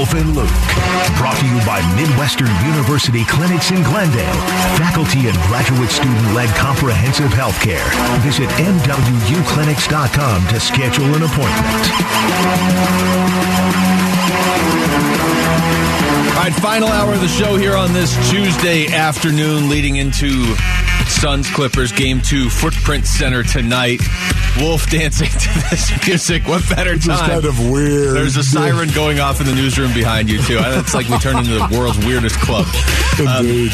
Wolf and Luke. Brought to you by Midwestern University Clinics in Glendale. Faculty and graduate student led comprehensive healthcare. Visit MWUclinics.com to schedule an appointment. All right, final hour of the show here on this Tuesday afternoon, leading into Suns Clippers game two, Footprint Center tonight. Wolf dancing to this music. What better It's time? kind of weird. There's a siren going off in the newsroom behind you too. It's like we turned into the world's weirdest club. Um, Indeed.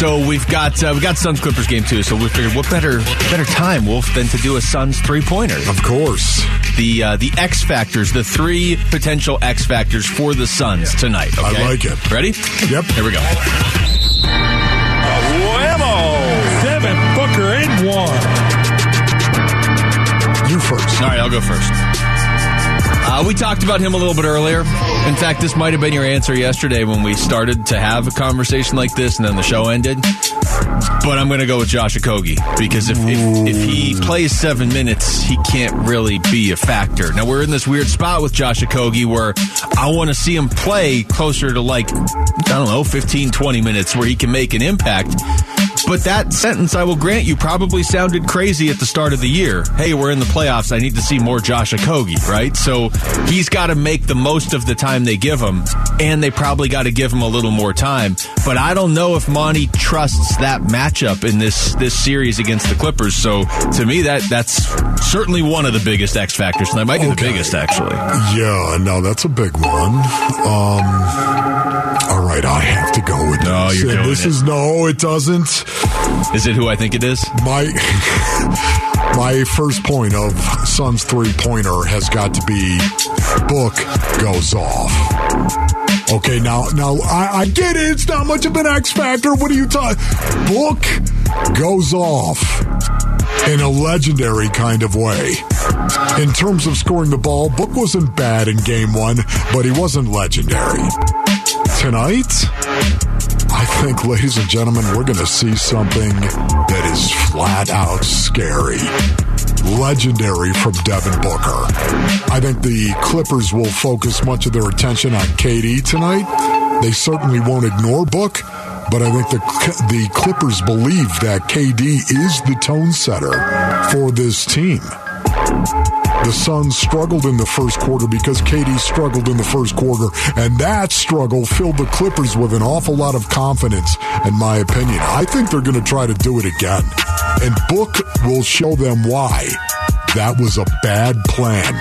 so we've got uh, we got Suns Clippers game two. So we figured what better better time, Wolf, than to do a Suns three pointer. Of course. The uh, the X factors, the three potential X factors for the Suns tonight. I like it. Ready? Yep. Here we go. Devin Booker in one. You first. All right, I'll go first. Uh, we talked about him a little bit earlier. In fact, this might have been your answer yesterday when we started to have a conversation like this, and then the show ended. But I'm going to go with Josh Okogie because if, if if he plays seven minutes, he can't really be a factor. Now we're in this weird spot with Josh Okogie where I want to see him play closer to like I don't know 15, 20 minutes where he can make an impact. But that sentence, I will grant you, probably sounded crazy at the start of the year. Hey, we're in the playoffs. I need to see more Josh Okogie, right? So he's got to make the most of the time they give him, and they probably got to give him a little more time. But I don't know if Monty trusts that matchup in this this series against the Clippers. So to me, that that's certainly one of the biggest X factors, and that might be the biggest actually. Yeah, no, that's a big one. Um, right, I have to go with No, this. you're doing this it. is no, it doesn't. Is it who I think it is? My my first point of Suns three pointer has got to be book goes off. Okay, now now I, I get it. It's not much of an X factor. What are you talking? Book goes off in a legendary kind of way. In terms of scoring the ball, Book wasn't bad in game one, but he wasn't legendary. Tonight, I think, ladies and gentlemen, we're going to see something that is flat out scary. Legendary from Devin Booker. I think the Clippers will focus much of their attention on KD tonight. They certainly won't ignore Book, but I think the the Clippers believe that KD is the tone setter for this team. The Suns struggled in the first quarter because KD struggled in the first quarter, and that struggle filled the Clippers with an awful lot of confidence, in my opinion. I think they're going to try to do it again, and Book will show them why that was a bad plan.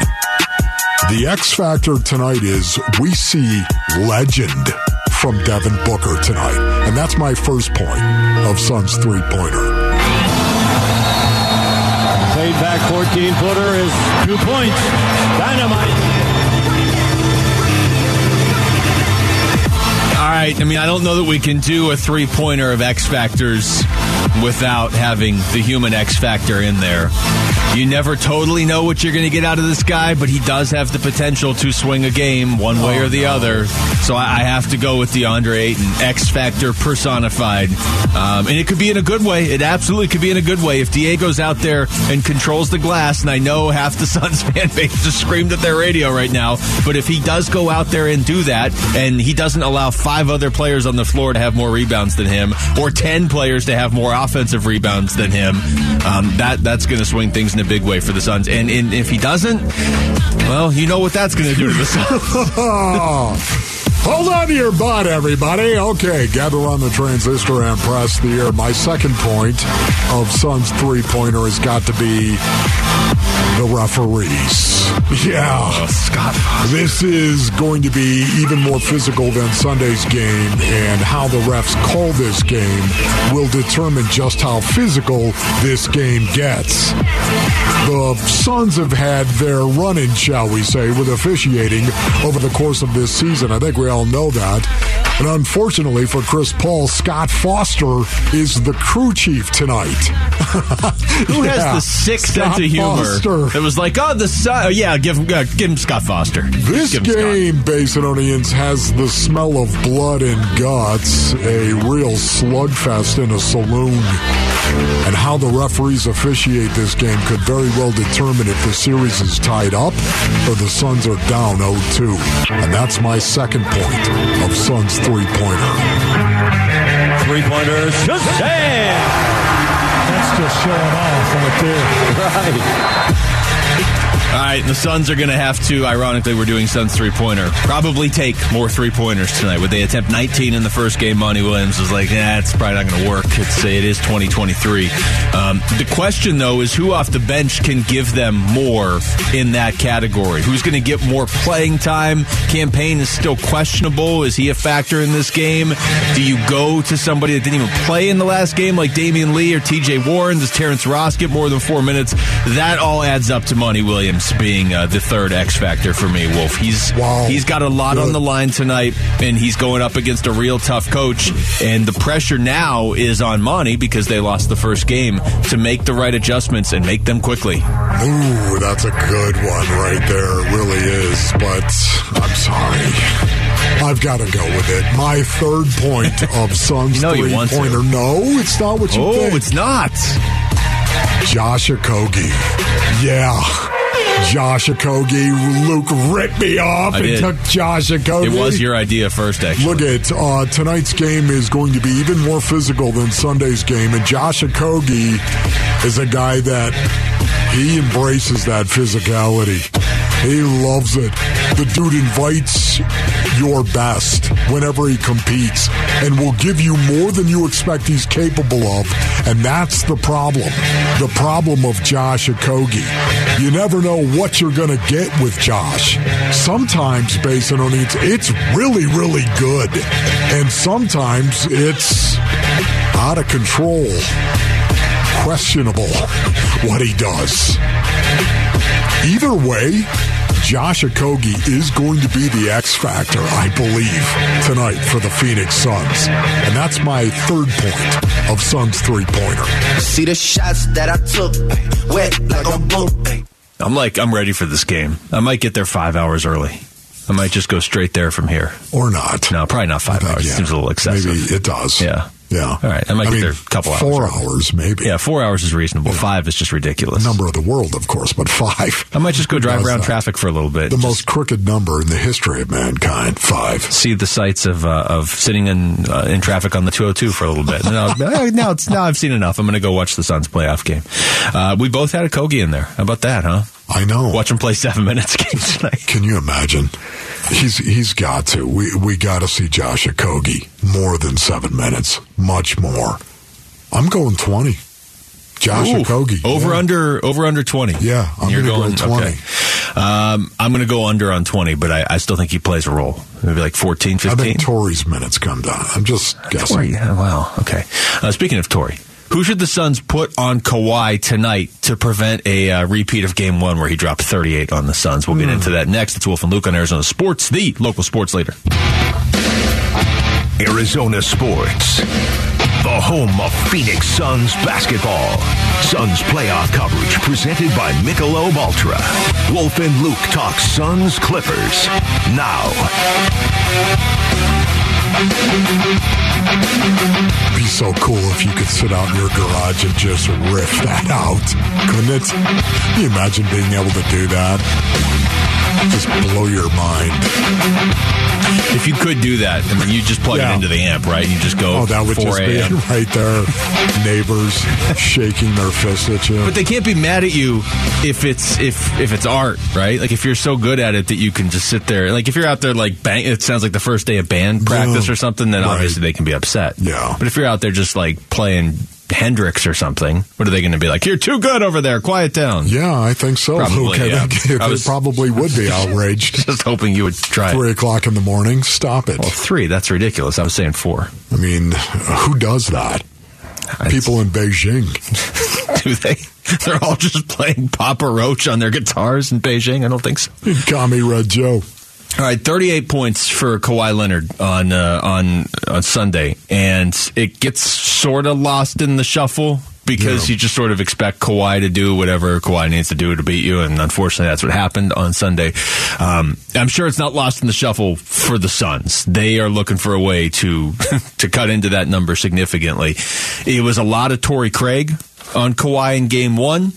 The X factor tonight is we see legend from Devin Booker tonight, and that's my first point of Suns three pointer. Paid back 14 footer is two points. Dynamite. All right. I mean, I don't know that we can do a three pointer of X Factors without having the human X Factor in there. You never totally know what you're going to get out of this guy, but he does have the potential to swing a game one way or the other. So I, I have to go with DeAndre Ayton, X Factor personified. Um, and it could be in a good way. It absolutely could be in a good way. If Diego's out there and controls the glass, and I know half the Suns fan base just screamed at their radio right now, but if he does go out there and do that, and he doesn't allow five other players on the floor to have more rebounds than him, or 10 players to have more offensive rebounds than him, um, that that's going to swing things in a big way for the Suns. And, and if he doesn't, well, you know what that's going to do to the Suns. Hold on to your butt, everybody. Okay, gather on the transistor and press the air. My second point of Suns three pointer has got to be the referees. Yeah. Scott. This is going to be even more physical than Sunday's game, and how the refs call this game will determine just how physical this game gets. The Suns have had their run in, shall we say, with officiating over the course of this season. I think we all know that. And unfortunately for Chris Paul, Scott Foster is the crew chief tonight. Who has the sick Scott sense of humor? Foster. It was like, oh, the Sun. Oh, yeah, give him, uh, give him Scott Foster. This him Scott. game, Basinonians, has the smell of blood and guts, a real slugfest in a saloon. And how the referees officiate this game could very well determine if the series is tied up or the Suns are down 0-2. And that's my second point of Suns three-pointer. Three-pointer, Shazam! That's just showing off right there. Right. All right, the Suns are going to have to, ironically, we're doing Suns three pointer, probably take more three pointers tonight. Would they attempt 19 in the first game? Monty Williams was like, yeah, it's probably not going to work. It's, it is 2023. Um, the question, though, is who off the bench can give them more in that category? Who's going to get more playing time? Cam Payne is still questionable. Is he a factor in this game? Do you go to somebody that didn't even play in the last game, like Damion Lee or TJ Warren? Does Terrence Ross get more than four minutes? That all adds up to Monty Williams being uh, the third X factor for me. Wolf, he's Wow. he's got a lot Good. on the line tonight, and he's going up against a real tough coach. And the pressure now is on Monty because they lost the first game to make the right adjustments and make them quickly. Ooh, that's a good one right there. It really is. But I'm sorry. I've got to go with it. My third point of Suns you three want to. pointer. No, it's not what you Oh, think. it's not. Josh Okogie. Yeah. Josh Okogie. Luke ripped me off I and did. took Josh Okogie. It was your idea first, actually. Look at uh, tonight's game is going to be even more physical than Sunday's game, and Josh Okogie is a guy that he embraces that physicality. He loves it. The dude invites your best whenever he competes and will give you more than you expect he's capable of. And that's the problem. The problem of Josh Okogie. You never know what you're going to get with Josh. Sometimes, based on it's, it's really, really good. And sometimes it's out of control. Questionable what he does. Either way, Josh Okogie is going to be the X factor, I believe, tonight for the Phoenix Suns. And that's my third point of Suns three pointer. See the shots that I took, wet like a book. I'm like, I'm ready for this game. I might get there five hours early. I might just go straight there from here. Or not. No, probably not five I hours. yeah. Seems a little excessive. Maybe it does. Yeah. Yeah. All right. I might get mean, there a couple hours Four hours, maybe. Yeah, four hours is reasonable. Five is just ridiculous. Number of the world, of course, but five. I might just go drive around that? traffic for a little bit. The Just most crooked number in the history of mankind. Five. see the sights of uh, of sitting in uh, in traffic on the 202 for a little bit. Now, uh, now it's now I've seen enough. I'm going to go watch the Suns playoff game. Uh, we both had Okogie in there. How about that, huh? I know. Watch him play seven minutes game tonight. Can you imagine? He's he's got to. We we got to see Josh Okogie more than seven minutes, much more. I'm going twenty. Josh Ooh, Okogie over yeah. under over under 20. Yeah, I'm You're going go 20. Okay. Um, I'm going to go under on 20, but I, I still think he plays a role. Maybe like 14, I 15. think Torrey's minutes come down. I'm just guessing. Torrey, yeah, wow. Okay. Uh, speaking of Torrey, who should the Suns put on Kawhi tonight to prevent a uh, repeat of Game One where he dropped 38 on the Suns? We'll get into that next. It's Wolf and Luke on Arizona Sports, the local sports leader. Arizona Sports. The home of Phoenix Suns basketball. Suns playoff coverage presented by Michelob Ultra. Wolf and Luke talk Suns Clippers. Now. So cool if you could sit out in your garage and just riff that out, couldn't it? Can you imagine being able to do that? Just blow your mind. If you could do that, I mean, you just plug Yeah. it into the amp, right? You just go Oh, that would 4 just be right there. Neighbors shaking their fists at you. But they can't be mad at you if it's if if it's art, right? Like if you're so good at it that you can just sit there. Like if you're out there like bang, it sounds like the first day of band practice or something. Then Right. obviously they can be upset. Yeah. But if you're out there just like playing Hendrix or something, what are they going to be like? You're too good over there. Quiet down. yeah, I think so. Probably. I yeah. think I was- probably would be outraged. Just hoping you would try. it. Three o'clock in the morning. Stop it. Well, three. That's ridiculous. I was saying four. I mean, who does that? People in Beijing. do they? They're all just playing Papa Roach on their guitars in Beijing. I don't think so. Kami Red Joe. All right, 38 points for Kawhi Leonard on uh, on on Sunday, and it gets sort of lost in the shuffle because Yeah. you just sort of expect Kawhi to do whatever Kawhi needs to do to beat you, and unfortunately, that's what happened on Sunday. Um, I'm sure it's not lost in the shuffle for the Suns. They are looking for a way to to cut into that number significantly. It was a lot of Torrey Craig on Kawhi in Game One.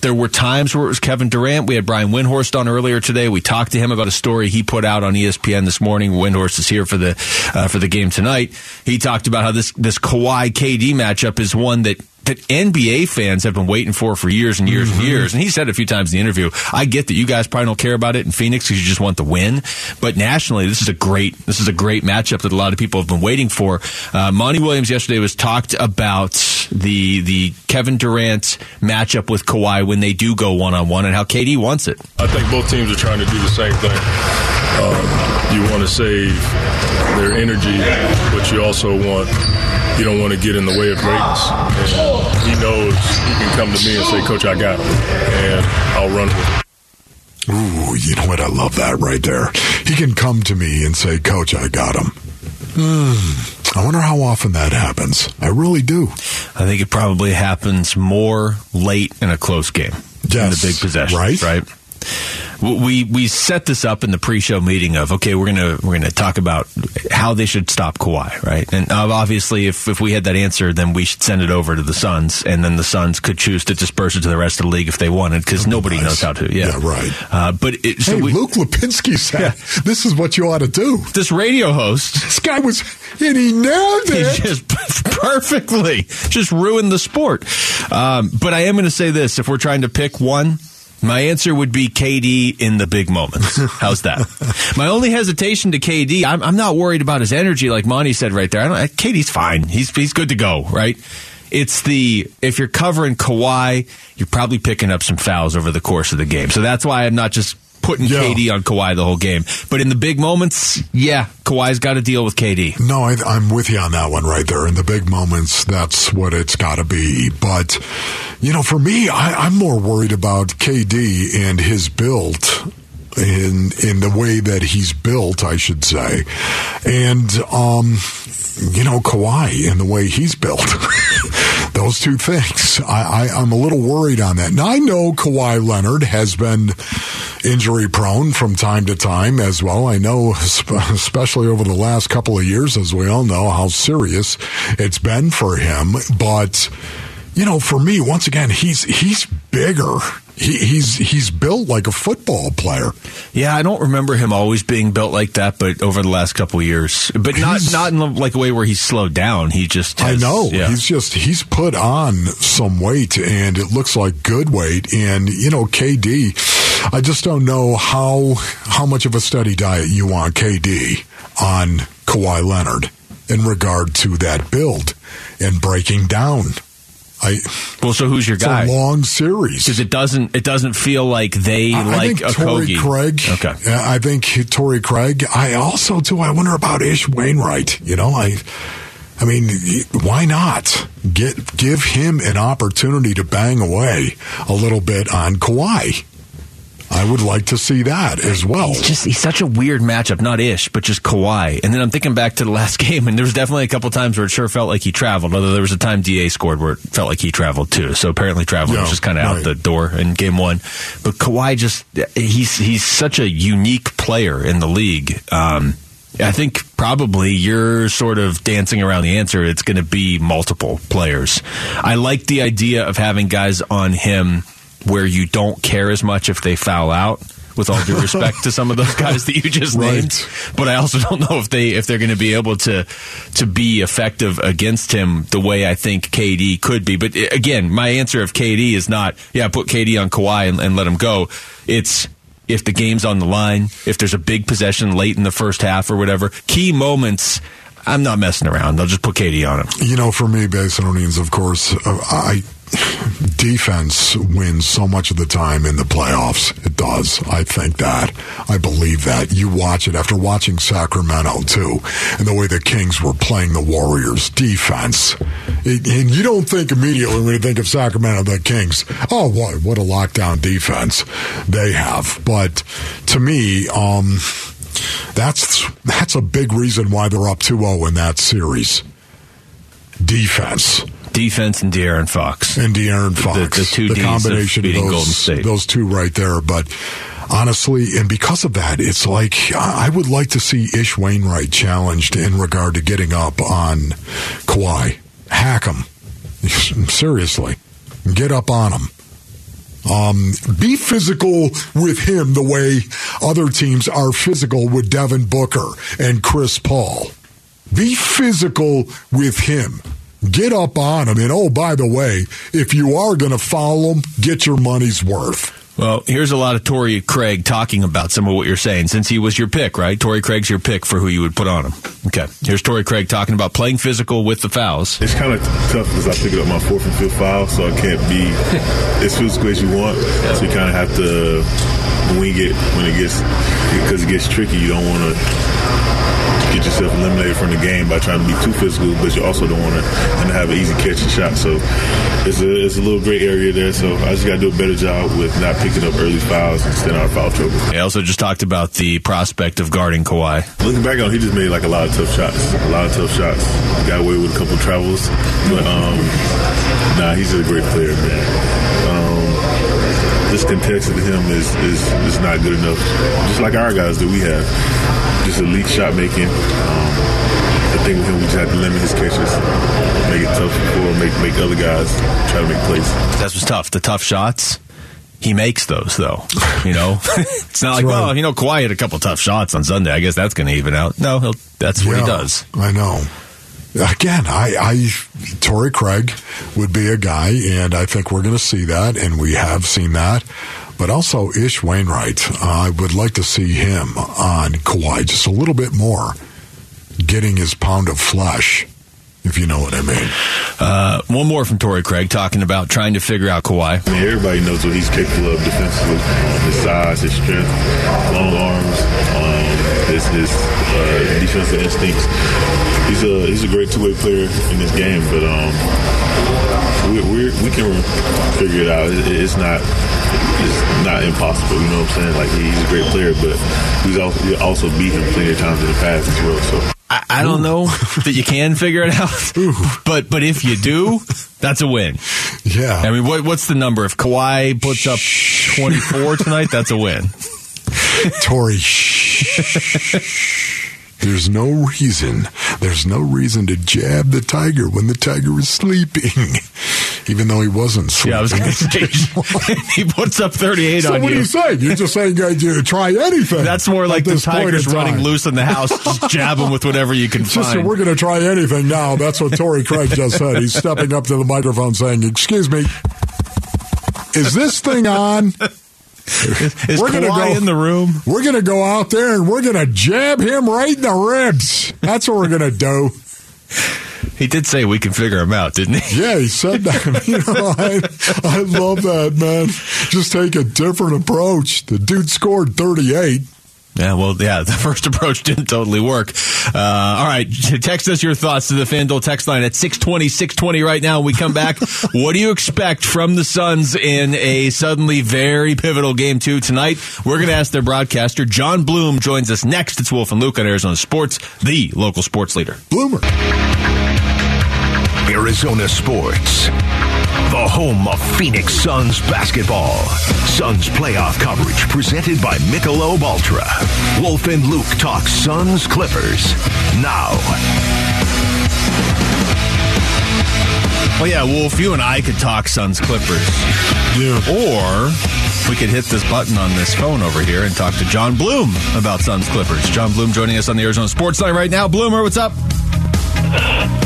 There were times where it was Kevin Durant. We had Brian Windhorst on earlier today. We talked to him about a story he put out on ESPN this morning. Windhorst is here for the uh, for the game tonight. He talked about how this this Kawhi KD matchup is one that that NBA fans have been waiting for for years and years and years. And he said a few times in the interview, "I get that you guys probably don't care about it in Phoenix because you just want the win, but nationally, this is a great this is a great matchup that a lot of people have been waiting for." Uh, Monty Williams yesterday was talked about the the Kevin Durant matchup with Kawhi when they do go one on one and how KD wants it. I think both teams are trying to do the same thing. Um, you want to save their energy, but you also want you don't want to get in the way of greatness. And he knows he can come to me and say, "Coach, I got him," and I'll run with it. Ooh, you know what? I love that right there. He can come to me and say, Coach, I got him. Hmm. I wonder how often that happens. I really do. I think it probably happens more late in a close game in Yes, the big possession, right? Right. We we set this up in the pre-show meeting of okay, we're gonna we're gonna talk about how they should stop Kawhi, right? And uh, obviously, if if we had that answer, then we should send it over to the Suns, and then the Suns could choose to disperse it to the rest of the league if they wanted, because nobody nice. knows how to. Yeah, Yeah, right. Uh, but it, so hey, we, Luke Lapinski said, this is what you ought to do. this radio host This guy was, and he nailed He it. just perfectly just ruined the sport. Um, but I am going to say this: if we're trying to pick one, my answer would be KD in the big moments. How's that? my only hesitation to KD, I'm, I'm not worried about his energy, like Monty said right there. I don't, KD's fine. He's he's good to go, right? It's the if you're covering Kawhi, you're probably picking up some fouls over the course of the game. So that's why I'm not just putting Yeah. KD on Kawhi the whole game. But in the big moments, yeah, Kawhi's got to deal with KD. No, I, I'm with you on that one right there. In the big moments, that's what it's got to be. But, you know, for me, I, I'm more worried about KD and his build in in the way that he's built, I should say, and um, you know, Kawhi and the way he's built. Those two things, I, I, I'm a little worried on that. Now I know Kawhi Leonard has been injury prone from time to time as well. I know, especially over the last couple of years, as we all know, how serious it's been for him. But you know, for me, once again, he's he's bigger. He, he's he's built like a football player. Yeah, I don't remember him always being built like that, but over the last couple of years, but not He's- not in like a way where he's slowed down. He just I know Yeah. he's just he's put on some weight, and it looks like good weight. And you know, KD, I just don't know how how much of a steady diet you want KD on Kawhi Leonard in regard to that build and breaking down. I well, so who's your it's guy? a long series. Because it doesn't it doesn't feel like they I like think a Torrey Kogi. Craig. Okay. I think Torrey Craig. I also too. I wonder about Ish Wainwright. You know, I. I mean, why not get give him an opportunity to bang away a little bit on Kawhi? I would like to see that as well. He's just he's such a weird matchup, not Ish, but just Kawhi. And then I'm thinking back to the last game, and there was definitely a couple times where it sure felt like he traveled. Although there was a time Da scored where it felt like he traveled too. So apparently traveling Yeah, was just kind of out the door in game one. But Kawhi just he's he's such a unique player in the league. Um, I think probably you're sort of dancing around the answer. It's going to be multiple players. I like the idea of having guys on him where you don't care as much if they foul out. With all due respect to some of those guys that you just Right. named, but I also don't know if they if they're going to be able to to be effective against him the way I think KD could be. But uh, again, my answer of KD is not yeah, put KD on Kawhi and, and let him go. It's if the game's on the line, if there's a big possession late in the first half or whatever, key moments. I'm not messing around. I'll just put KD on him. You know, for me, Basinonians, of course, uh, I defense wins so much of the time in the playoffs. It does. I think that. I believe that. You watch it after watching Sacramento too, and the way the Kings were playing the Warriors defense. It, and you don't think immediately when you think of Sacramento, the Kings. Oh, what what a lockdown defense they have. But to me, um, that's that's a big reason why they're up 2-0 in that series. Defense. Defense and De'Aaron Fox. And De'Aaron Fox. The, the two the Ds combination of of those, Golden State. those two right there. But honestly, and because of that, it's like I would like to see Ish Wainwright challenged in regard to getting up on Kawhi. Hack him. Seriously. Get up on him. Um, be physical with him the way other teams are physical with Devin Booker and Chris Paul. Be physical with him. Get up on them. And oh, by the way, if you are going to foul them, get your money's worth. Well, here's a lot of Torrey Craig talking about some of what you're saying, since he was your pick, right? Torrey Craig's your pick for who you would put on him. Okay. Here's Torrey Craig talking about playing physical with the fouls. It's kind of tough because I pick up my fourth and fifth foul, so I can't be as physical as you want. So you kind of have to wing it when it gets because it gets tricky. You don't want to get yourself eliminated from the game by trying to be too physical, but you also don't want to and have an easy catch and shot. So it's a it's a little gray area there. So I just got to do a better job with not picking up early fouls and staying out of foul trouble. He also just talked about the prospect of guarding Kawhi. Looking back on, it, he just made like a lot of tough shots. A lot of tough shots. Got away with a couple travels, but um, nah, he's a great player, man. This contested to him is, is is not good enough. Just like our guys that we have, just elite shot making. Um, the thing with him, we just have to limit his catches, make it tough for make make other guys try to make plays. That's what's tough. The tough shots. He makes those though, you know. it's not like, right. well, you know, Kawhi had a couple tough shots on Sunday. I guess that's going to even out. No, he'll, that's what he does. I know. Again, I, I, Torrey Craig would be a guy, and I think we're going to see that, and we have seen that. But also Ish Wainwright, I would like to see him on Kawhi just a little bit more, getting his pound of flesh, if you know what I mean. Uh, one more from Torrey Craig talking about trying to figure out Kawhi. I mean, everybody knows what he's capable of defensively. His size, his strength, long arms, um, his, his uh, defensive instincts. He's a he's a great two way player in this game, but um, we we we can figure it out. It, it's not it's not impossible. You know what I'm saying? Like he's a great player, but he's also he also beat him plenty of times in the past as well. So. I, I don't know that you can figure it out, but but if you do, that's a win. Yeah. I mean, what, what's the number? If Kawhi puts up 24 tonight, that's a win. Torrey, there's no reason. There's no reason to jab the tiger when the tiger is sleeping, even though he wasn't sleeping. Yeah, I was going to say he puts up 38 so on what you. are you saying? You're just saying you try anything. That's more like the this point Tigers running loose in the house, just jab them with whatever you can Just find. we're going to try anything now. That's what Torrey Craig just said. He's stepping up to the microphone saying, "Excuse me, is this thing on?" Is we're gonna Kawhi go- in the room? We're going to go out there and we're going to jab him right in the ribs. That's what we're going to do. He did say we can figure him out, didn't he? Yeah, he said that. You know, I, I love that, man. Just take a different approach. The dude scored 38. Yeah, well, yeah, the first approach didn't totally work. Uh, all right, text us your thoughts to the FanDuel text line at 620, 620 right now. When we come back, what do you expect from the Suns in a suddenly very pivotal game two tonight? We're going to ask their broadcaster. John Bloom joins us next. It's Wolf and Luke on Arizona Sports, the local sports leader. Bloomer. Arizona Sports. The home of Phoenix Suns basketball. Suns playoff coverage presented by Michelob Ultra. Wolf and Luke talk Suns Clippers. Now. Oh yeah, Wolf, you and I could talk Suns Clippers. Yeah. Or we could hit this button on this phone over here and talk to John Bloom about Suns Clippers. John Bloom joining us on the Arizona Sports Line right now. Bloomer, what's up?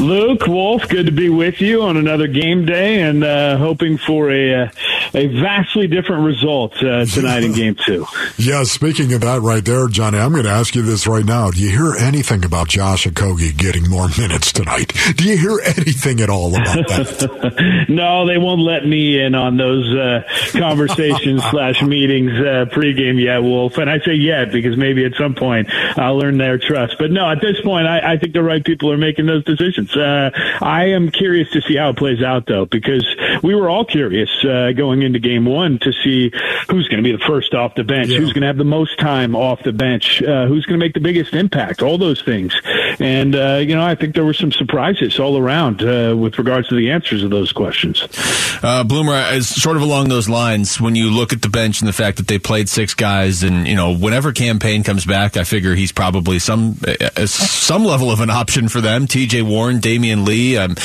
Luke Wolf, good to be with you on another game day, and uh, hoping for a uh, a vastly different result uh, tonight in Game Two. Yeah, speaking of that right there, Johnny, I'm going to ask you this right now. Do you hear anything about Josh Okogie getting more minutes tonight? Do you hear anything at all about that? no, they won't let me in on those uh, conversations slash meetings uh, pregame yet, Wolf. And I say yet because maybe at some point I'll earn their trust. But no, at this point, I, I think the right people are making those decisions. Uh, I am curious to see how it plays out, though, because we were all curious uh, going into Game One to see who's going to be the first off the bench, Yeah. who's going to have the most time off the bench, uh, who's going to make the biggest impact, all those things. And, uh, you know, I think there were some surprises all around uh, with regards to the answers of those questions. Uh, Bloomer, is sort of along those lines, when you look at the bench and the fact that they played six guys, and, you know, whenever Cam Payne comes back, I figure he's probably some uh, some level of an option for them. TJ Warren, Damion Lee. Um,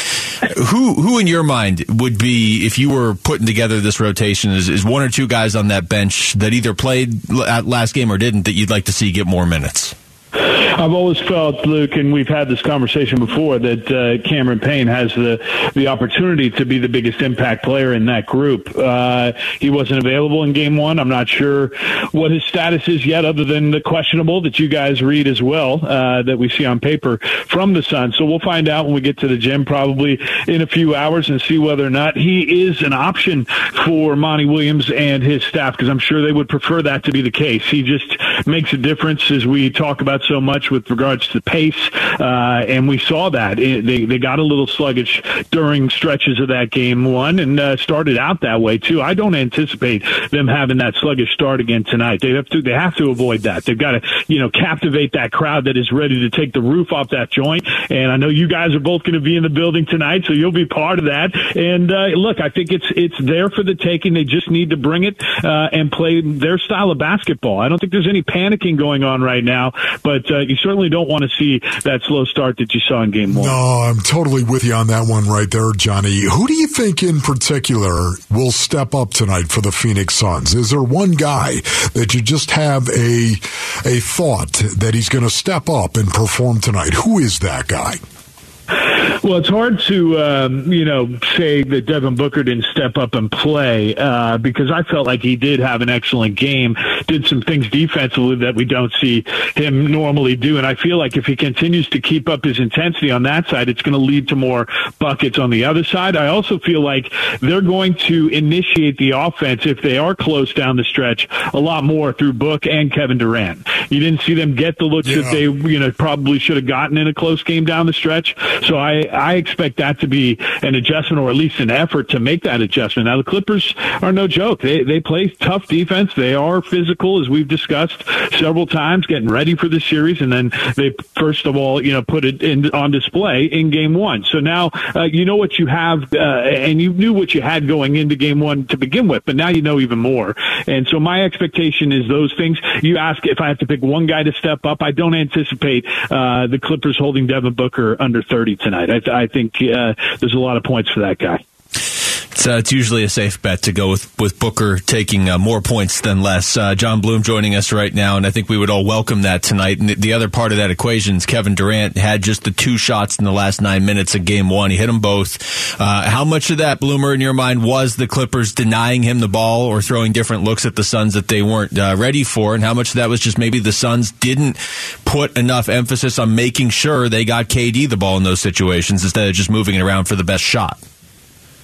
who, who in your mind would be, if you were putting together this rotation, is, is one or two guys on that bench that either played at last game or didn't that you'd like to see get more minutes? I've always felt, Luke, and we've had this conversation before, that uh, Cameron Payne has the the opportunity to be the biggest impact player in that group. Uh, he wasn't available in Game One. I'm not sure what his status is yet, other than the questionable that you guys read as well uh, that we see on paper from the Sun. So we'll find out when we get to the gym, probably in a few hours, and see whether or not he is an option for Monty Williams and his staff, because I'm sure they would prefer that to be the case. He just makes a difference as we talk about so much with regards to the pace, uh, and we saw that it, they they got a little sluggish during stretches of that game one, and uh, started out that way too. I don't anticipate them having that sluggish start again tonight. They have to they have to avoid that. They've got to you know captivate that crowd that is ready to take the roof off that joint. And I know you guys are both going to be in the building tonight, so you'll be part of that. And uh, look, I think it's it's there for the taking. They just need to bring it uh, and play their style of basketball. I don't think there's any panicking going on right now, but uh, you certainly don't want to see that slow start that you saw in game one. No, I'm totally with you on that one right there, Johnny. Who do you think in particular will step up tonight for the Phoenix Suns? Is there one guy that you just have a a thought that he's going to step up and perform tonight? Who is that guy? Well, it's hard to um, you know say that Devin Booker didn't step up and play uh, because I felt like he did have an excellent game, did some things defensively that we don't see him normally do, and I feel like if he continues to keep up his intensity on that side, it's going to lead to more buckets on the other side. I also feel like they're going to initiate the offense if they are close down the stretch a lot more through Book and Kevin Durant. You didn't see them get the looks yeah. that they you know probably should have gotten in a close game down the stretch. So I, I expect that to be an adjustment or at least an effort to make that adjustment. Now the Clippers are no joke. They they play tough defense. They are physical as we've discussed several times, getting ready for the series, and then they first of all you know put it in, on display in game one. So now uh, you know what you have, uh, and you knew what you had going into game one to begin with, but now you know even more. And so my expectation is those things. You ask if I have to pick one guy to step up. I don't anticipate uh, the Clippers holding Devin Booker under 30 tonight. I, I think uh, there's a lot of points for that guy. It's, uh, it's usually a safe bet to go with, with Booker taking uh, more points than less. Uh, Jon Bloom joining us right now, and I think we would all welcome that tonight. And the, the, other part of that equation is Kevin Durant had just the two shots in the last nine minutes of game one. He hit them both. Uh, how much of that, Bloomer, in your mind, was the Clippers denying him the ball or throwing different looks at the Suns that they weren't uh, ready for? And how much of that was just maybe the Suns didn't put enough emphasis on making sure they got KD the ball in those situations instead of just moving it around for the best shot?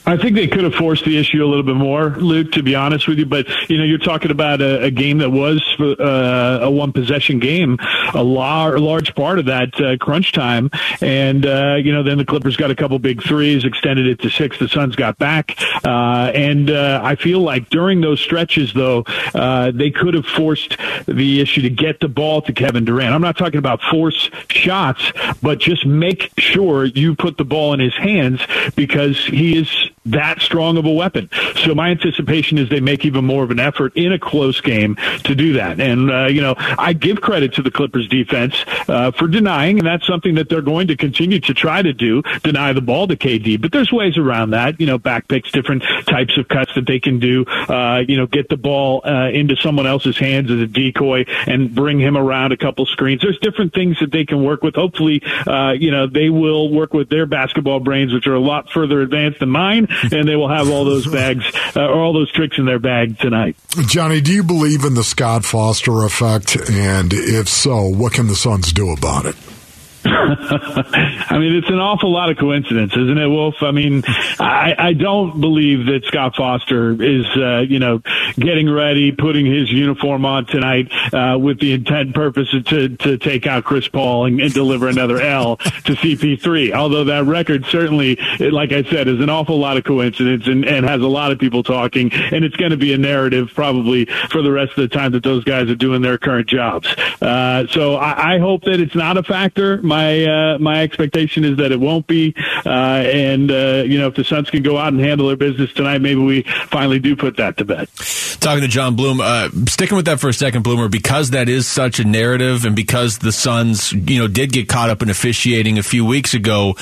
I think they could have forced the issue a little bit more, Luke. To be honest with you, but you know, you're talking about a, a game that was uh, a one possession game, a lar- large part of that uh, crunch time, and uh, you know, then the Clippers got a couple big threes, extended it to six. The Suns got back, uh, and uh, I feel like during those stretches, though, uh, they could have forced the issue to get the ball to Kevin Durant. I'm not talking about force shots, but just make sure you put the ball in his hands because he is that strong of a weapon. So my anticipation is they make even more of an effort in a close game to do that. And, uh, you know, I give credit to the Clippers defense uh, for denying, and that's something that they're going to continue to try to do, deny the ball to KD. But there's ways around that, you know, back picks, different types of cuts that they can do, uh, you know, get the ball uh, into someone else's hands as a decoy and bring him around a couple screens. There's different things that they can work with. Hopefully, uh, you know, they will work with their basketball brains, which are a lot further advanced than mine and they will have all those bags uh, or all those tricks in their bag tonight. Johnny, do you believe in the Scott Foster effect? And if so, what can the Suns do about it? I mean, it's an awful lot of coincidence, isn't it, Wolf? I mean, I, I don't believe that Scott Foster is, uh, you know, getting ready, putting his uniform on tonight uh, with the intent purpose to to take out Chris Paul and, and deliver another L to CP3. Although that record certainly, like I said, is an awful lot of coincidence and, and has a lot of people talking, and it's going to be a narrative probably for the rest of the time that those guys are doing their current jobs. Uh, so I, I hope that it's not a factor my uh, my expectation is that it won't be. Uh, and uh, you know, if the Suns can go out and handle their business tonight, maybe we finally do put that to bed. Talking to John Bloom, uh, sticking with that for a second, Bloomer, because that is such a narrative, and because the Suns, you know, did get caught up in officiating a few weeks ago.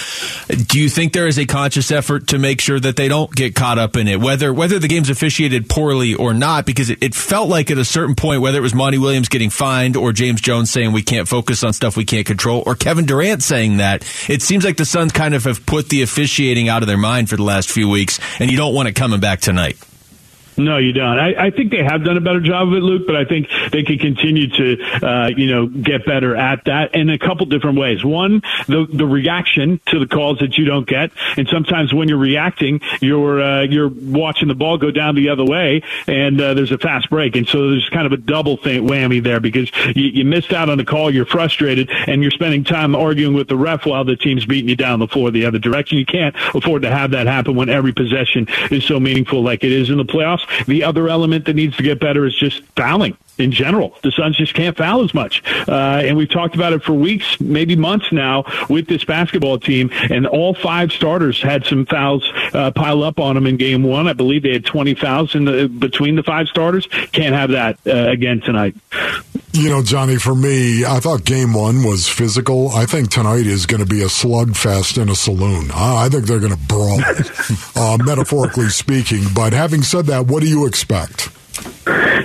Do you think there is a conscious effort to make sure that they don't get caught up in it, whether whether the game's officiated poorly or not? Because it, it felt like at a certain point, whether it was Monty Williams getting fined or James Jones saying we can't focus on stuff we can't control, or Kevin Durant saying that, it seems like the Suns kind of have put the officiating out of their mind for the last few weeks, and you don't want it coming back tonight. No, you don't. I, I think they have done a better job of it, Luke, but I think they can continue to, uh, you know, get better at that in a couple different ways. One, the the reaction to the calls that you don't get, and sometimes when you're reacting, you're uh, you're watching the ball go down the other way, and uh, there's a fast break, and so there's kind of a double whammy there because you, you missed out on the call, you're frustrated, and you're spending time arguing with the ref while the team's beating you down the floor the other direction. You can't afford to have that happen when every possession is so meaningful like it is in the playoffs. The other element that needs to get better is just fouling in general. The Suns just can't foul as much. Uh, and we've talked about it for weeks, maybe months now with this basketball team. And all five starters had some fouls uh, pile up on them in game one. I believe they had 20 fouls in the, between the five starters. Can't have that uh, again tonight. You know, Johnny, for me, I thought game one was physical. I think tonight is going to be a slugfest in a saloon. I think they're going to brawl, uh, metaphorically speaking. But having said that, what do you expect?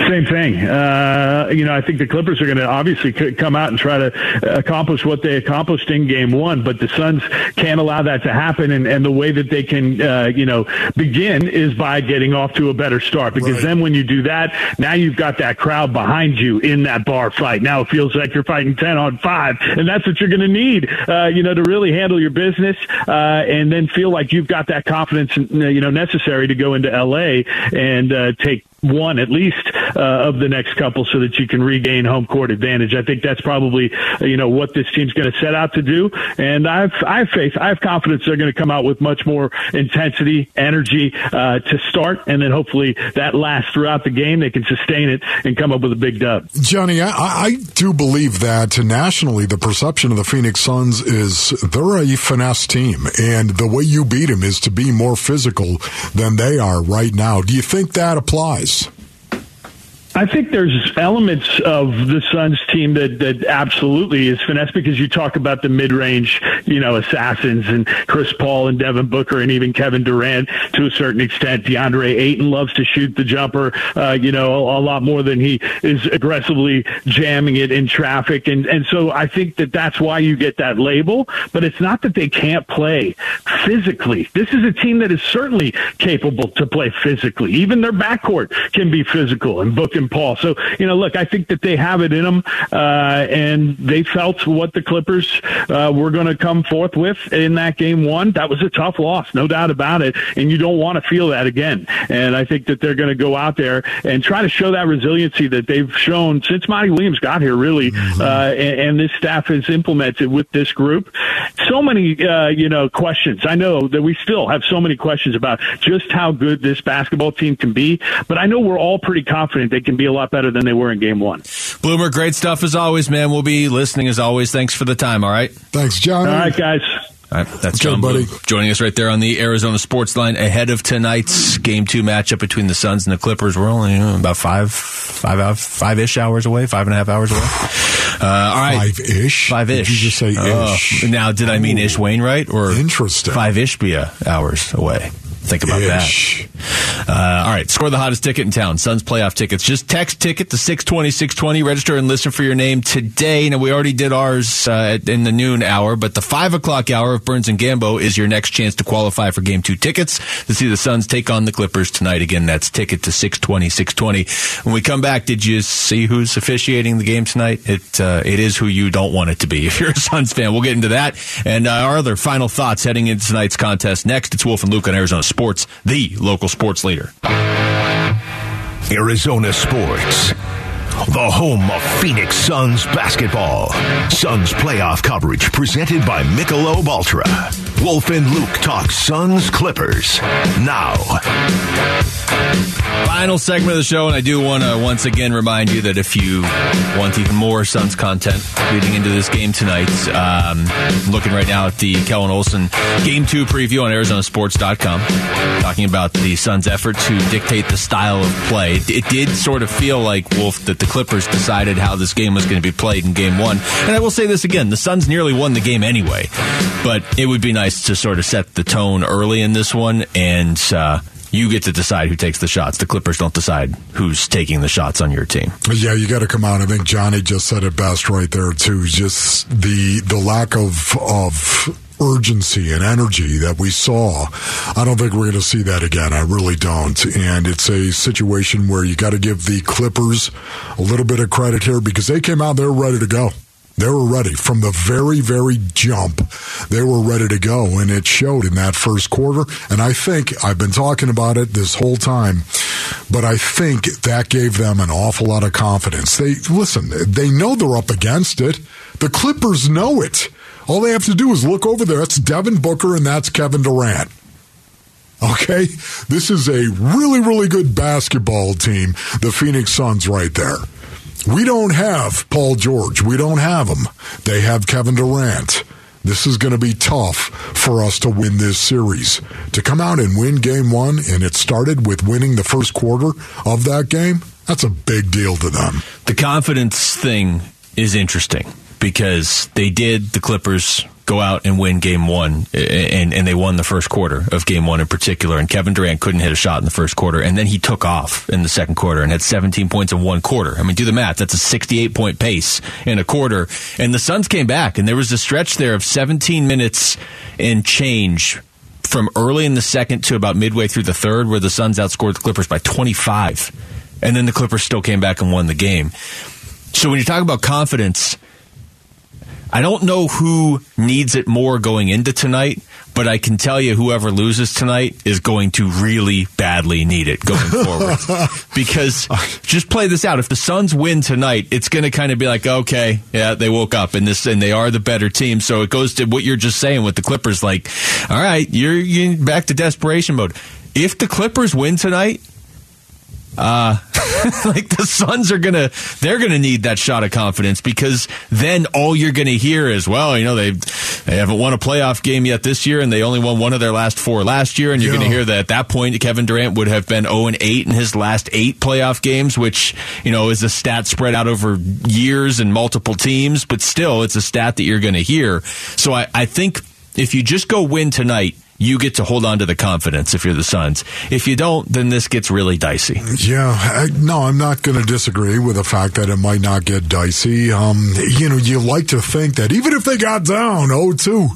Same thing. Uh, you know, I think the Clippers are going to obviously come out and try to accomplish what they accomplished in Game One, but the Suns can't allow that to happen. And, and the way that they can, uh, you know, begin is by getting off to a better start. Because right. then when you do that, now you've got that crowd behind you in that bar fight. Now it feels like you're fighting ten on five, and that's what you're going to need, uh, you know, to really handle your business uh, and then feel like you've got that confidence, you know, necessary to go into LA and uh, take one at least uh, of the next couple so that you can regain home court advantage. I think that's probably you know what this team's going to set out to do, and I've I have faith, I have confidence they're going to come out with much more intensity, energy uh, to start, and then hopefully that lasts throughout the game. They can sustain it and come up with a big dub. Johnny, I, I do believe that nationally the perception of the Phoenix Suns is they're a finesse team, and the way you beat them is to be more physical than they are right now. Do you think that applies? I think there's elements of the Suns team that, that absolutely is finesse because you talk about the mid range, you know, assassins and Chris Paul and Devin Booker and even Kevin Durant to a certain extent. DeAndre Ayton loves to shoot the jumper, uh, you know, a, a, lot more than he is aggressively jamming it in traffic. And, and so I think that that's why you get that label, but it's not that they can't play physically. This is a team that is certainly capable to play physically. Even their backcourt can be physical and Book and Paul. So, you know, look, I think that they have it in them, uh, and they felt what the Clippers uh, were going to come forth with in that game one. That was a tough loss, no doubt about it, and you don't want to feel that again. And I think that they're going to go out there and try to show that resiliency that they've shown since Monty Williams got here, really, mm-hmm. uh, and, and, this staff has implemented with this group. So many, uh, you know, questions. I know that we still have so many questions about just how good this basketball team can be, but I know we're all pretty confident they can be a lot better than they were in game one. Bloomer, great stuff as always, man. We'll be listening as always. Thanks for the time. All right. Thanks, John. All right, guys. All right, that's okay, Jon buddy. Bloom joining us right there on the Arizona Sports Line ahead of tonight's Game Two matchup between the Suns and the Clippers. We're only you know, about five, five, five ish hours away, five and a half hours away. Uh, all right, five ish, five ish. Did you just say oh. ish? Now, did I mean ish Wainwright or interesting five ish be hours away? Think about Ish. that. Uh, all right, score the hottest ticket in town. Suns playoff tickets. Just text ticket to 620 620. Register and listen for your name today. Now, we already did ours uh, in the noon hour, but the 5 o'clock hour of Burns and Gambo is your next chance to qualify for game two tickets to see the Suns take on the Clippers tonight. Again, that's ticket to 620 620. When we come back, did you see who's officiating the game tonight? It, uh, it is who you don't want it to be if you're a Suns fan. We'll get into that and uh, our other final thoughts heading into tonight's contest. Next, it's Wolf and Luke on Arizona Sports, the local sports leader. Arizona Sports, the home of Phoenix Suns basketball. Suns playoff coverage presented by Michelob Ultra. Wolf and Luke talk Suns Clippers now. Final segment of the show, and I do want to once again remind you that if you want even more Suns content leading into this game tonight, um, looking right now at the Kellen Olson Game 2 preview on ArizonaSports.com, talking about the Suns' effort to dictate the style of play. It did sort of feel like, Wolf, that the Clippers decided how this game was going to be played in Game 1. And I will say this again, the Suns nearly won the game anyway, but it would be nice to sort of set the tone early in this one and, uh, you get to decide who takes the shots. The Clippers don't decide who's taking the shots on your team. Yeah, you got to come out. I think Johnny just said it best right there too. Just the the lack of of urgency and energy that we saw. I don't think we're going to see that again. I really don't. And it's a situation where you got to give the Clippers a little bit of credit here because they came out, they're ready to go. They were ready from the very, very jump. They were ready to go, and it showed in that first quarter. And I think I've been talking about it this whole time, but I think that gave them an awful lot of confidence. They listen. They know they're up against it. The Clippers know it. All they have to do is look over there. That's Devin Booker and that's Kevin Durant. Okay? This is a really, really good basketball team, the Phoenix Suns right there. We don't have Paul George. We don't have him. They have Kevin Durant. This is going to be tough for us to win this series. To come out and win game one, and it started with winning the first quarter of that game, that's a big deal to them. The confidence thing is interesting because they did the Clippers go out and win game one and, and they won the first quarter of game one in particular and Kevin Durant couldn't hit a shot in the first quarter and then he took off in the second quarter and had 17 points in one quarter. I mean, do the math. That's a 68 point pace in a quarter and the Suns came back and there was a stretch there of 17 minutes and change from early in the second to about midway through the third where the Suns outscored the Clippers by 25 and then the Clippers still came back and won the game. So when you talk about confidence, I don't know who needs it more going into tonight, but I can tell you whoever loses tonight is going to really badly need it going forward. because just play this out. If the Suns win tonight, it's going to kind of be like, okay, yeah, they woke up and this and they are the better team. So it goes to what you're just saying with the Clippers like, all right, you're, you're back to desperation mode. If the Clippers win tonight, uh, like the Suns are gonna, they're gonna need that shot of confidence because then all you're gonna hear is, well, you know, they they haven't won a playoff game yet this year, and they only won one of their last four last year, and you're Yeah. gonna hear that at that point Kevin Durant would have been 0 and 8 in his last eight playoff games, which you know is a stat spread out over years and multiple teams, but still, it's a stat that you're gonna hear. So I, I think if you just go win tonight. You get to hold on to the confidence if you're the Suns. If you don't, then this gets really dicey. Yeah, I, no, I'm not going to disagree with the fact that it might not get dicey. Um, you know, you like to think that even if they got down 0-2,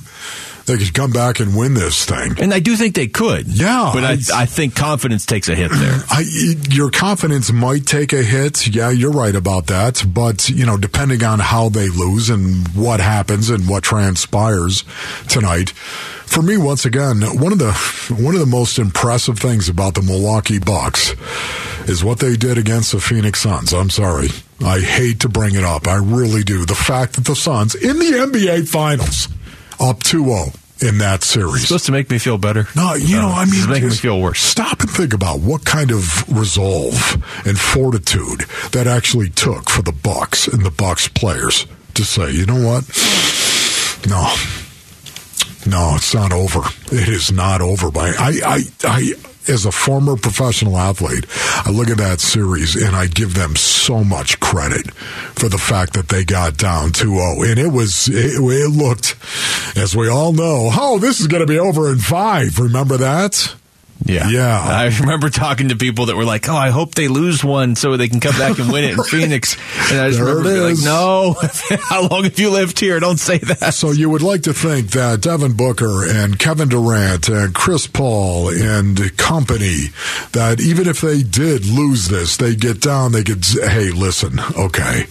they could come back and win this thing. And I do think they could. Yeah, But I, I think confidence takes a hit there. I, your confidence might take a hit. Yeah, you're right about that. But, you know, depending on how they lose and what happens and what transpires tonight, for me, once again, one of the one of the most impressive things about the Milwaukee Bucks is what they did against the Phoenix Suns. I'm sorry. I hate to bring it up. I really do. The fact that the Suns in the NBA Finals up 2-0 in that series. It's supposed to make me feel better. No, you know, I mean, making me feel worse. Stop and think about what kind of resolve and fortitude that actually took for the Bucks and the Bucks players to say, you know what? No, no, it's not over. It is not over. By I, I, I, as a former professional athlete, I look at that series and I give them so much credit for the fact that they got down 2-0. And it was, it, it looked, as we all know, oh, this is going to be over in five. Remember that? Yeah. Yeah. I remember talking to people that were like, oh, I hope they lose one so they can come back and win it in Phoenix. And I just There remember like, no, how long have you lived here? Don't say that. So you would like to think that Devin Booker and Kevin Durant and Chris Paul and company, that even if they did lose this, they get down, they could hey, listen, okay,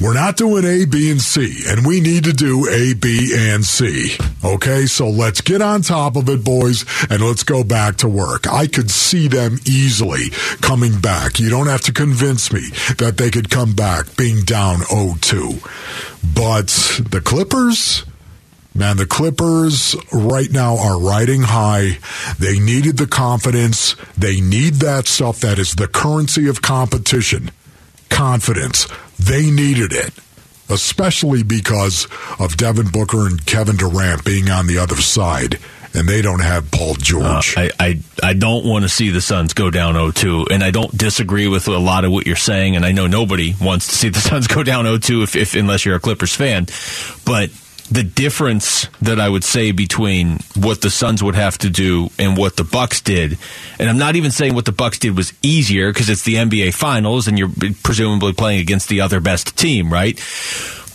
we're not doing A, B, and C, and we need to do A, B, and C. Okay, so let's get on top of it, boys, and let's go back to work. I could see them easily coming back. You don't have to convince me that they could come back being down 0-2. But the Clippers, man, the Clippers right now are riding high. They needed the confidence. They need that stuff that is the currency of competition. Confidence. They needed it especially because of Devin Booker and Kevin Durant being on the other side. And they don't have Paul George. Uh, I, I, I don't want to see the Suns go down 0-2, and I don't disagree with a lot of what you're saying. And I know nobody wants to see the Suns go down 0-2 if, if unless you're a Clippers fan. But the difference that I would say between what the Suns would have to do and what the Bucks did, and I'm not even saying what the Bucks did was easier because it's the NBA Finals and you're presumably playing against the other best team, right?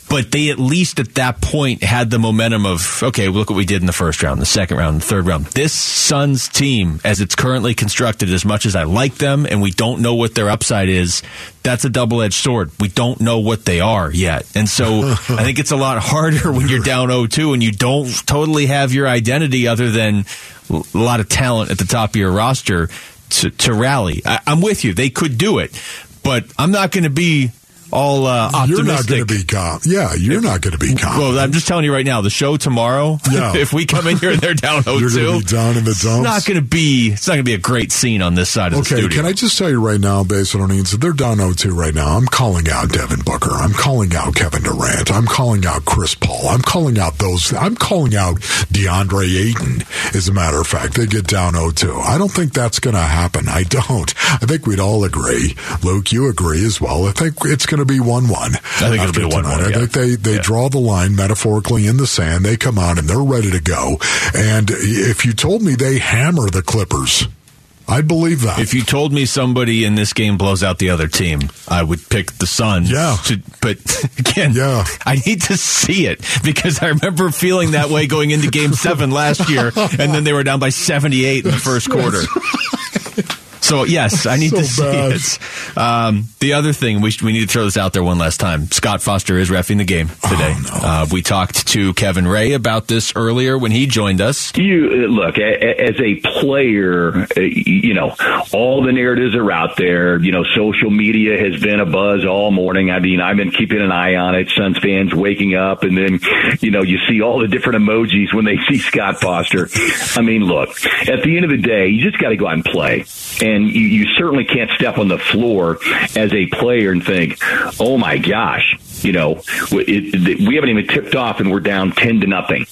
But they at least at that point had the momentum of okay, look what we did in the first round, the second round, the third round. This Suns team, as it's currently constructed, as much as I like them, and we don't know what their upside is, that's a double edged sword. We don't know what they are yet. And so I think it's a lot harder when you're down 0-2 and you don't totally have your identity other than a lot of talent at the top of your roster to, to rally. I, I'm with you. They could do it, but I'm not going to be all uh, optimistic. You're not going to be calm. Yeah, you're not going to be calm. Well, I'm just telling you right now, the show tomorrow. Yeah. if we come in here and they're down 0-2, You're going to be down in the it's not going to be. It's not going to be a great scene on this side of the Okay, studio. can I just tell you right now, based on needs, they're down 0-2 right now. I'm calling out Devin Booker. I'm calling out Kevin Durant. I'm calling out Chris Paul. I'm calling out those. I'm calling out DeAndre Ayton. As a matter of fact, they get down 0-2. I don't think that's going to happen. I don't. I think we'd all agree. Luke, you agree as well. I think it's going to be 1-1. I think it'll be 1-1. I yeah. think they, they Yeah. draw the line metaphorically in the sand. They come out and they're ready to go. And if you told me they hammer the Clippers, I'd believe that. If you told me somebody in this game blows out the other team, I would pick the Suns. Yeah. To, but again, Yeah. I need to see it because I remember feeling that way going into Game Seven last year, and then they were down by seventy-eight in the first quarter. So yes, I need So to see bad. it. Um, the other thing we we need to throw this out there one last time. Scott Foster is refing the game today. Oh, uh, we talked to Kevin Ray about this earlier when he joined us. you uh, look a- a- as a player uh, you know all the narratives are out there you know social media has been a buzz all morning i mean i've been keeping an eye on it suns fans waking up and then you know you see all the different emojis when they see scott foster i mean look at the end of the day you just got to go out and play and you, you certainly can't step on the floor as a player and think oh my gosh you know, it, it, we haven't even tipped off and we're down 10 to nothing.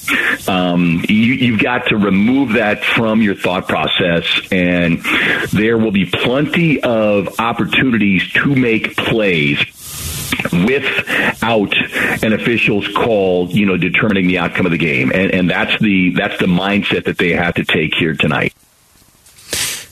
Um, you, you've got to remove that from your thought process and there will be plenty of opportunities to make plays without an official's call, you know, determining the outcome of the game. And, and that's the, that's the mindset that they have to take here tonight.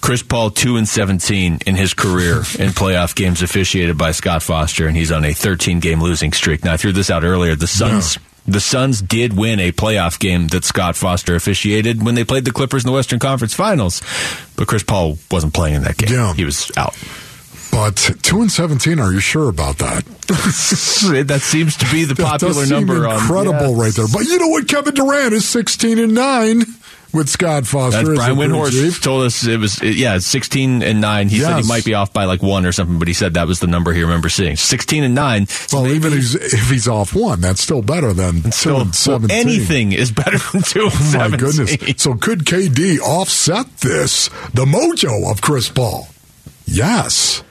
Chris Paul two and seventeen in his career in playoff games officiated by Scott Foster, and he's on a thirteen game losing streak. Now I threw this out earlier. The Suns. The Suns did win a playoff game that Scott Foster officiated when they played the Clippers in the Western Conference Finals, but Chris Paul wasn't playing in that game. Yeah. He was out. But two and seventeen, are you sure about that? that seems to be the popular number. on- incredible Yeah. right there. But you know what? Kevin Durant is sixteen and nine with Scott Foster. That's Brian Windhorst chief. told us it was yeah, sixteen and nine. He said he might be off by like one or something, but he said that was the number he remembers seeing. Sixteen and nine. So Well, even if he's, if he's off one, that's still better than two still, and well, anything is better than two and Oh my 17. goodness! So could KD offset this? The mojo of Chris Paul. Yes.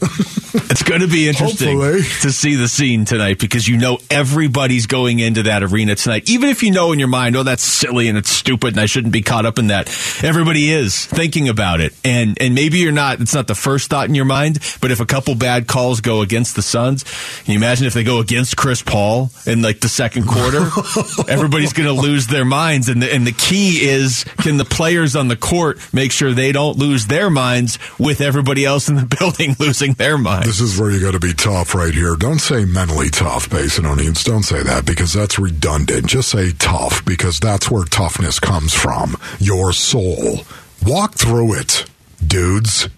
It's going to be interesting Hopefully. to see the scene tonight because you know everybody's going into that arena tonight. Even if you know in your mind, oh, that's silly and it's stupid and I shouldn't be caught up in that. Everybody is thinking about it. And, and maybe you're not, it's not the first thought in your mind, but if a couple bad calls go against the Suns, can you imagine if they go against Chris Paul in like the second quarter? Everybody's going to lose their minds. And the, and the key is can the players on the court make sure they don't lose their minds with everybody else in the building losing their minds? This is where you got to be tough right here. Don't say mentally tough, Basinonians. Don't say that because that's redundant. Just say tough because that's where toughness comes from. Your soul. Walk through it, dudes.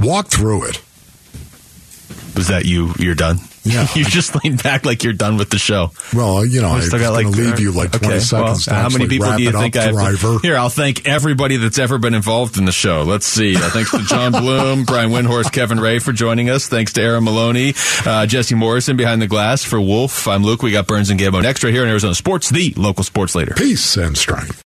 Walk through it. Was that you? You're done. Yeah. you just lean back like you're done with the show. Well, you know, I'm going like to leave you like 20 okay, seconds. well, to how many people do you think up, I have? driver? Here, I'll thank everybody that's ever been involved in the show. Let's see. Uh, thanks to John Bloom, Brian Windhorst, Kevin Ray for joining us. Thanks to Aaron Maloney, uh, Jesse Morrison behind the glass for Wolf. I'm Luke. We got Burns and Gambo next right here in Arizona Sports, the local sports leader. Peace and strength.